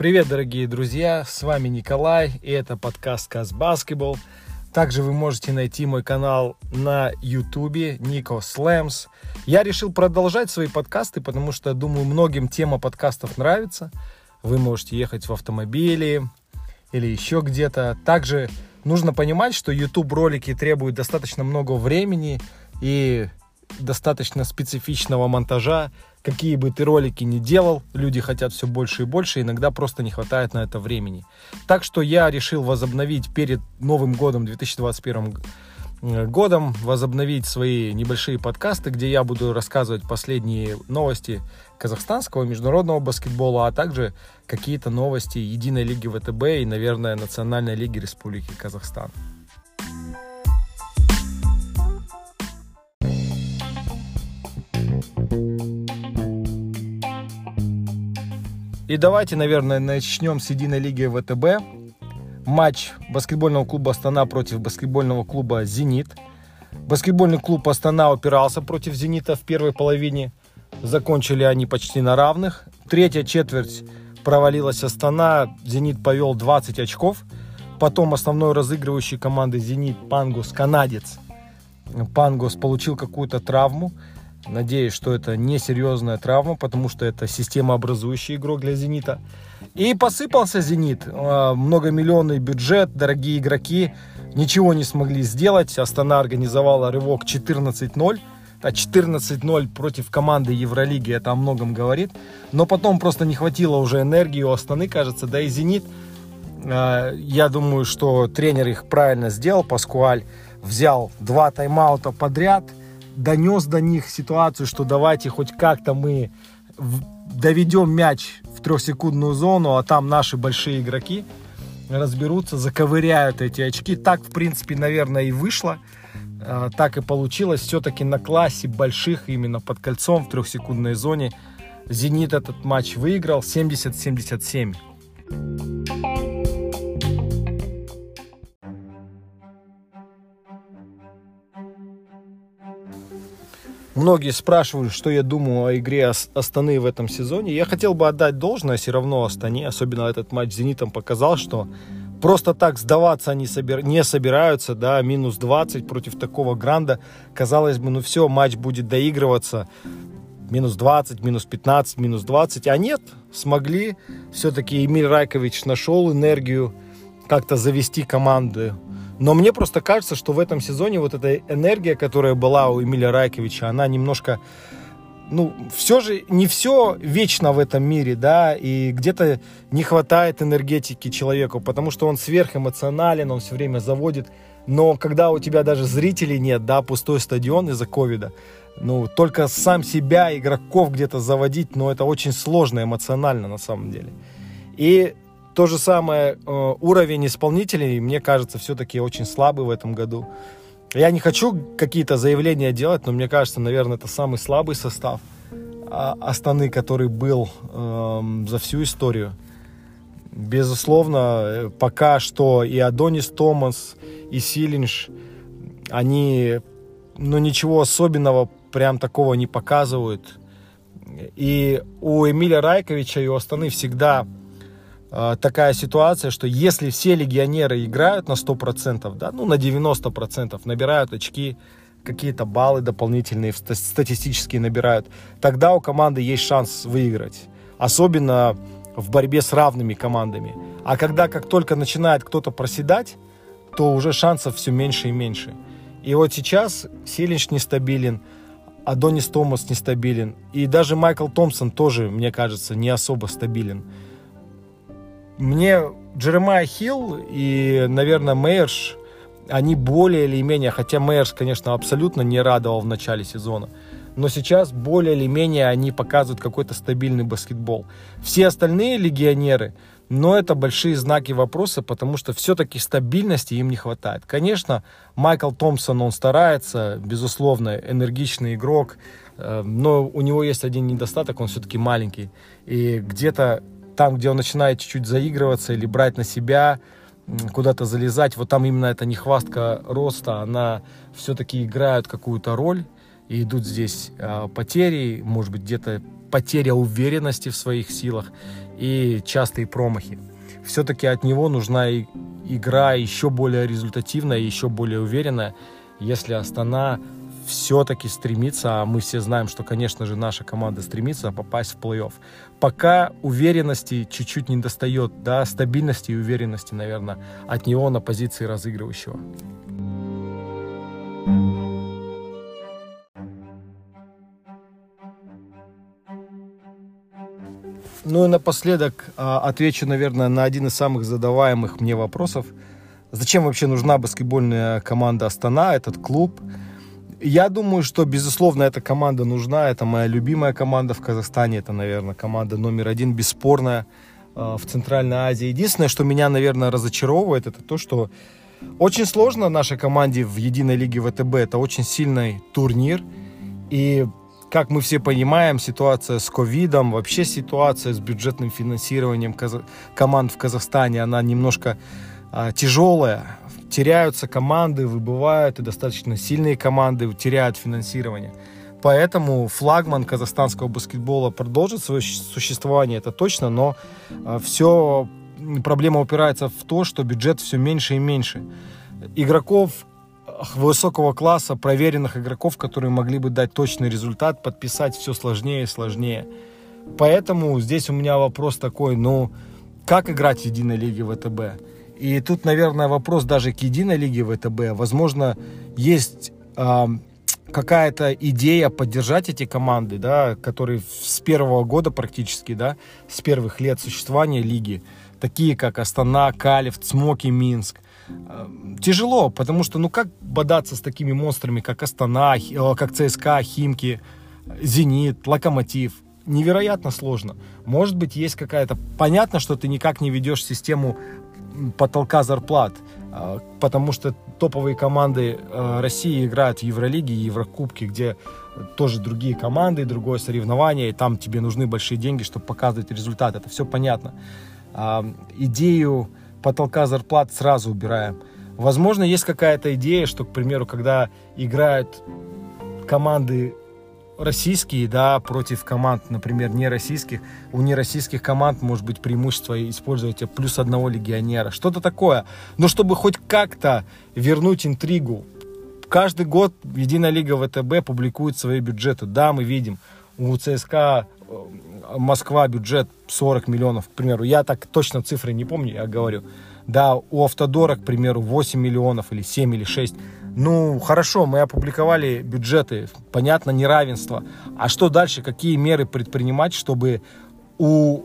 Привет, дорогие друзья, с вами Николай, и это подкаст Каз Basketball. Также вы можете найти мой канал на ютубе Нико Слэмс. Я решил продолжать свои подкасты, потому что, думаю, многим тема подкастов нравится. Вы можете ехать в автомобиле или еще где-то. Также нужно понимать, что YouTube ролики требуют достаточно много времени и достаточно специфичного монтажа. Какие бы ты ролики ни делал, люди хотят все больше и больше, иногда просто не хватает на это времени. Так что я решил возобновить перед Новым годом 2021 э, годом, возобновить свои небольшие подкасты, где я буду рассказывать последние новости казахстанского международного баскетбола, а также какие-то новости Единой лиги ВТБ и, наверное, Национальной лиги Республики Казахстан. И давайте, наверное, начнем с единой лиги ВТБ. Матч баскетбольного клуба Астана против баскетбольного клуба «Зенит». Баскетбольный клуб Астана упирался против «Зенита» в первой половине. Закончили они почти на равных. Третья четверть провалилась Астана. «Зенит» повел 20 очков. Потом основной разыгрывающий команды «Зенит» Пангус, канадец. Пангус получил какую-то травму. Надеюсь, что это не серьезная травма, потому что это системообразующий игрок для «Зенита». И посыпался «Зенит». А, многомиллионный бюджет, дорогие игроки. Ничего не смогли сделать. Астана организовала рывок 14-0. А 14-0 против команды Евролиги, это о многом говорит. Но потом просто не хватило уже энергии у Астаны, кажется. Да и «Зенит», а, я думаю, что тренер их правильно сделал. Паскуаль взял два тайм-аута подряд – донес до них ситуацию, что давайте хоть как-то мы доведем мяч в трехсекундную зону, а там наши большие игроки разберутся, заковыряют эти очки. Так, в принципе, наверное, и вышло. А, так и получилось. Все-таки на классе больших, именно под кольцом в трехсекундной зоне, «Зенит» этот матч выиграл 70-77. Многие спрашивают, что я думаю о игре Астаны в этом сезоне. Я хотел бы отдать должное все равно Астане. Особенно этот матч с «Зенитом» показал, что просто так сдаваться они не собираются. Да, минус 20 против такого гранда. Казалось бы, ну все, матч будет доигрываться. Минус 20, минус 15, минус 20. А нет, смогли. Все-таки Эмиль Райкович нашел энергию как-то завести команду но мне просто кажется, что в этом сезоне вот эта энергия, которая была у Эмиля Райковича, она немножко ну, все же не все вечно в этом мире, да, и где-то не хватает энергетики человеку, потому что он сверхэмоционален, он все время заводит, но когда у тебя даже зрителей нет, да, пустой стадион из-за ковида, ну, только сам себя, игроков где-то заводить, ну, это очень сложно эмоционально на самом деле. И то же самое, э, уровень исполнителей, мне кажется, все-таки очень слабый в этом году. Я не хочу какие-то заявления делать, но мне кажется, наверное, это самый слабый состав а, Астаны, который был э, за всю историю. Безусловно, э, пока что и Адонис Томас, и Силинш, они, ну, ничего особенного прям такого не показывают. И у Эмиля Райковича и у Астаны всегда а, такая ситуация, что если все легионеры играют на 100%, да, ну на 90%, набирают очки, какие-то баллы дополнительные статистические набирают, тогда у команды есть шанс выиграть. Особенно в борьбе с равными командами. А когда как только начинает кто-то проседать, то уже шансов все меньше и меньше. И вот сейчас Силинч нестабилен, Адонис Томас нестабилен. И даже Майкл Томпсон тоже, мне кажется, не особо стабилен. Мне Джеремай Хилл и, наверное, Мейерш, они более или менее, хотя Мейерш, конечно, абсолютно не радовал в начале сезона, но сейчас более или менее они показывают какой-то стабильный баскетбол. Все остальные легионеры, но это большие знаки вопроса, потому что все-таки стабильности им не хватает. Конечно, Майкл Томпсон, он старается, безусловно, энергичный игрок, э, но у него есть один недостаток, он все-таки маленький. И где-то там, где он начинает чуть-чуть заигрываться или брать на себя, куда-то залезать, вот там именно эта нехвастка роста, она все-таки играет какую-то роль. И идут здесь э, потери, может быть, где-то потеря уверенности в своих силах и частые промахи. Все-таки от него нужна игра еще более результативная, еще более уверенная, если Астана все-таки стремится, а мы все знаем, что, конечно же, наша команда стремится попасть в плей-офф. Пока уверенности чуть-чуть не достает, да, стабильности и уверенности, наверное, от него на позиции разыгрывающего. Ну и напоследок а, отвечу, наверное, на один из самых задаваемых мне вопросов. Зачем вообще нужна баскетбольная команда Астана, этот клуб? Я думаю, что, безусловно, эта команда нужна. Это моя любимая команда в Казахстане. Это, наверное, команда номер один, бесспорная а, в Центральной Азии. Единственное, что меня, наверное, разочаровывает, это то, что очень сложно нашей команде в единой лиге ВТБ. Это очень сильный турнир. И как мы все понимаем, ситуация с ковидом, вообще ситуация с бюджетным финансированием команд в Казахстане, она немножко а, тяжелая. Теряются команды, выбывают, и достаточно сильные команды теряют финансирование. Поэтому флагман казахстанского баскетбола продолжит свое существование, это точно, но а, все проблема упирается в то, что бюджет все меньше и меньше. Игроков высокого класса, проверенных игроков, которые могли бы дать точный результат, подписать все сложнее и сложнее. Поэтому здесь у меня вопрос такой, ну, как играть в единой лиге ВТБ? И тут, наверное, вопрос даже к единой лиге ВТБ. Возможно, есть э, какая-то идея поддержать эти команды, да, которые с первого года практически, да, с первых лет существования лиги, такие как Астана, Калев, Цмоки, Минск – тяжело, потому что, ну, как бодаться с такими монстрами, как Астана, как ЦСКА, Химки, Зенит, Локомотив? Невероятно сложно. Может быть, есть какая-то... Понятно, что ты никак не ведешь систему потолка зарплат, а, потому что топовые команды а, России играют в Евролиге и Еврокубке, где тоже другие команды, другое соревнование, и там тебе нужны большие деньги, чтобы показывать результат. Это все понятно. А, идею потолка зарплат сразу убираем. Возможно, есть какая-то идея, что, к примеру, когда играют команды российские, да, против команд, например, не российских, у нероссийских команд может быть преимущество использовать плюс одного легионера, что-то такое. Но чтобы хоть как-то вернуть интригу, каждый год Единая Лига ВТБ публикует свои бюджеты. Да, мы видим, у ЦСКА э, Москва бюджет 40 миллионов, к примеру. Я так точно цифры не помню, я говорю. Да, у Автодора, к примеру, 8 миллионов или 7 или 6. Ну, хорошо, мы опубликовали бюджеты, понятно, неравенство. А что дальше, какие меры предпринимать, чтобы у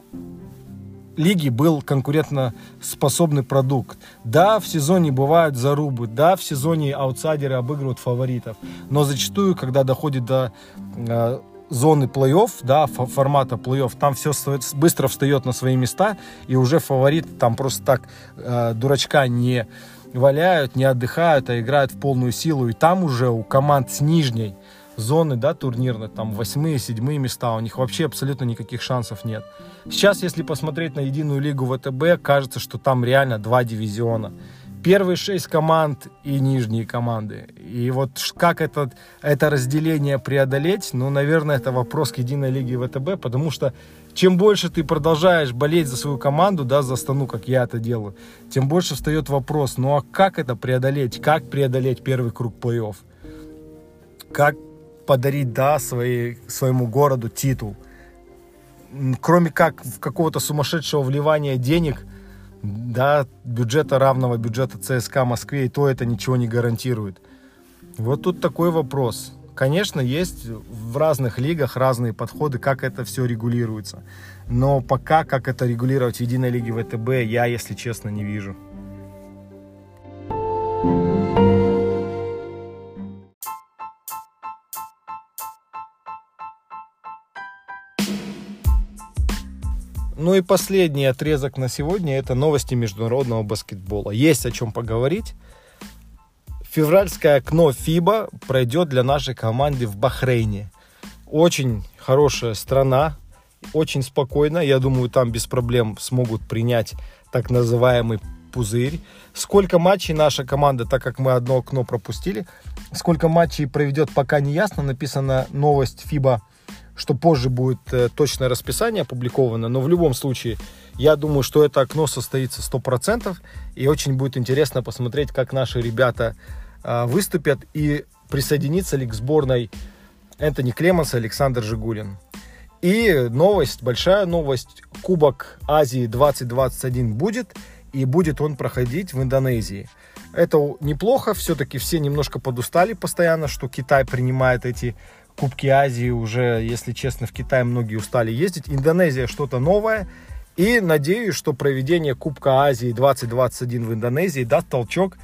лиги был конкурентоспособный продукт. Да, в сезоне бывают зарубы, да, в сезоне аутсайдеры обыгрывают фаворитов, но зачастую, когда доходит до э, зоны плей-офф, да, формата плей-офф, там все быстро встает на свои места, и уже фаворит там просто так э, дурачка не валяют, не отдыхают, а играют в полную силу. И там уже у команд с нижней зоны, да, турнирной, там восьмые, седьмые места, у них вообще абсолютно никаких шансов нет. Сейчас, если посмотреть на единую лигу ВТБ, кажется, что там реально два дивизиона первые шесть команд и нижние команды. И вот как это, это разделение преодолеть, ну, наверное, это вопрос к единой лиге ВТБ, потому что чем больше ты продолжаешь болеть за свою команду, да, за Стану, как я это делаю, тем больше встает вопрос, ну а как это преодолеть? Как преодолеть первый круг плей-офф? Как подарить, да, своей, своему городу титул? Кроме как какого-то сумасшедшего вливания денег – да, бюджета равного бюджета ЦСКА Москве, и то это ничего не гарантирует. Вот тут такой вопрос. Конечно, есть в разных лигах разные подходы, как это все регулируется. Но пока как это регулировать в единой лиге ВТБ, я, если честно, не вижу. Ну и последний отрезок на сегодня – это новости международного баскетбола. Есть о чем поговорить. Февральское окно ФИБА пройдет для нашей команды в Бахрейне. Очень хорошая страна, очень спокойно. Я думаю, там без проблем смогут принять так называемый пузырь. Сколько матчей наша команда, так как мы одно окно пропустили, сколько матчей проведет, пока не ясно. Написана новость FIBA, что позже будет э, точное расписание опубликовано. Но в любом случае, я думаю, что это окно состоится 100%. И очень будет интересно посмотреть, как наши ребята выступят и присоединиться ли к сборной Энтони Клеманс и Александр Жигулин. И новость, большая новость, Кубок Азии 2021 будет, и будет он проходить в Индонезии. Это неплохо, все-таки все немножко подустали постоянно, что Китай принимает эти Кубки Азии уже, если честно, в Китае многие устали ездить. Индонезия что-то новое. И надеюсь, что проведение Кубка Азии 2021 в Индонезии даст толчок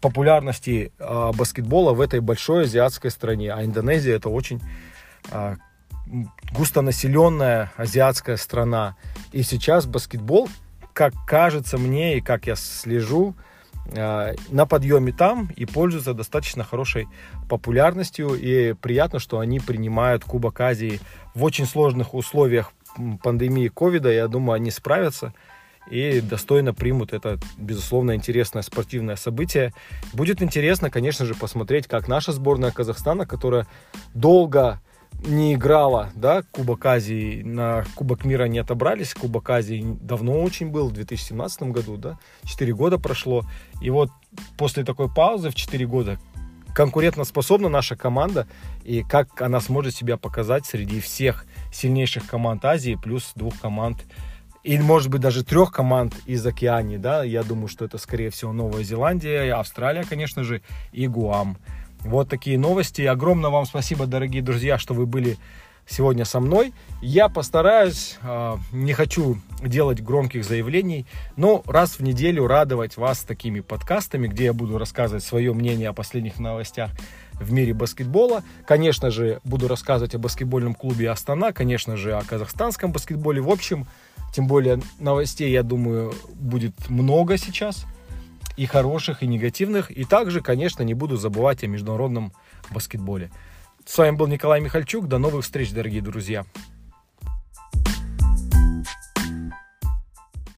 популярности э, баскетбола в этой большой азиатской стране. А Индонезия это очень э, густонаселенная азиатская страна. И сейчас баскетбол, как кажется мне и как я слежу, э, на подъеме там и пользуется достаточно хорошей популярностью. И приятно, что они принимают Кубок Азии в очень сложных условиях пандемии ковида. Я думаю, они справятся и достойно примут это, безусловно, интересное спортивное событие. Будет интересно, конечно же, посмотреть, как наша сборная Казахстана, которая долго не играла, да, Кубок Азии, на Кубок мира не отобрались, Кубок Азии давно очень был, в 2017 году, да, 4 года прошло, и вот после такой паузы в 4 года конкурентоспособна наша команда, и как она сможет себя показать среди всех сильнейших команд Азии, плюс двух команд и, может быть, даже трех команд из Океании, да, я думаю, что это, скорее всего, Новая Зеландия, Австралия, конечно же, и Гуам. Вот такие новости. Огромное вам спасибо, дорогие друзья, что вы были сегодня со мной. Я постараюсь, а, не хочу делать громких заявлений, но раз в неделю радовать вас такими подкастами, где я буду рассказывать свое мнение о последних новостях в мире баскетбола. Конечно же, буду рассказывать о баскетбольном клубе Астана, конечно же, о казахстанском баскетболе. В общем, тем более новостей, я думаю, будет много сейчас и хороших, и негативных. И также, конечно, не буду забывать о международном баскетболе. С вами был Николай Михальчук. До новых встреч, дорогие друзья.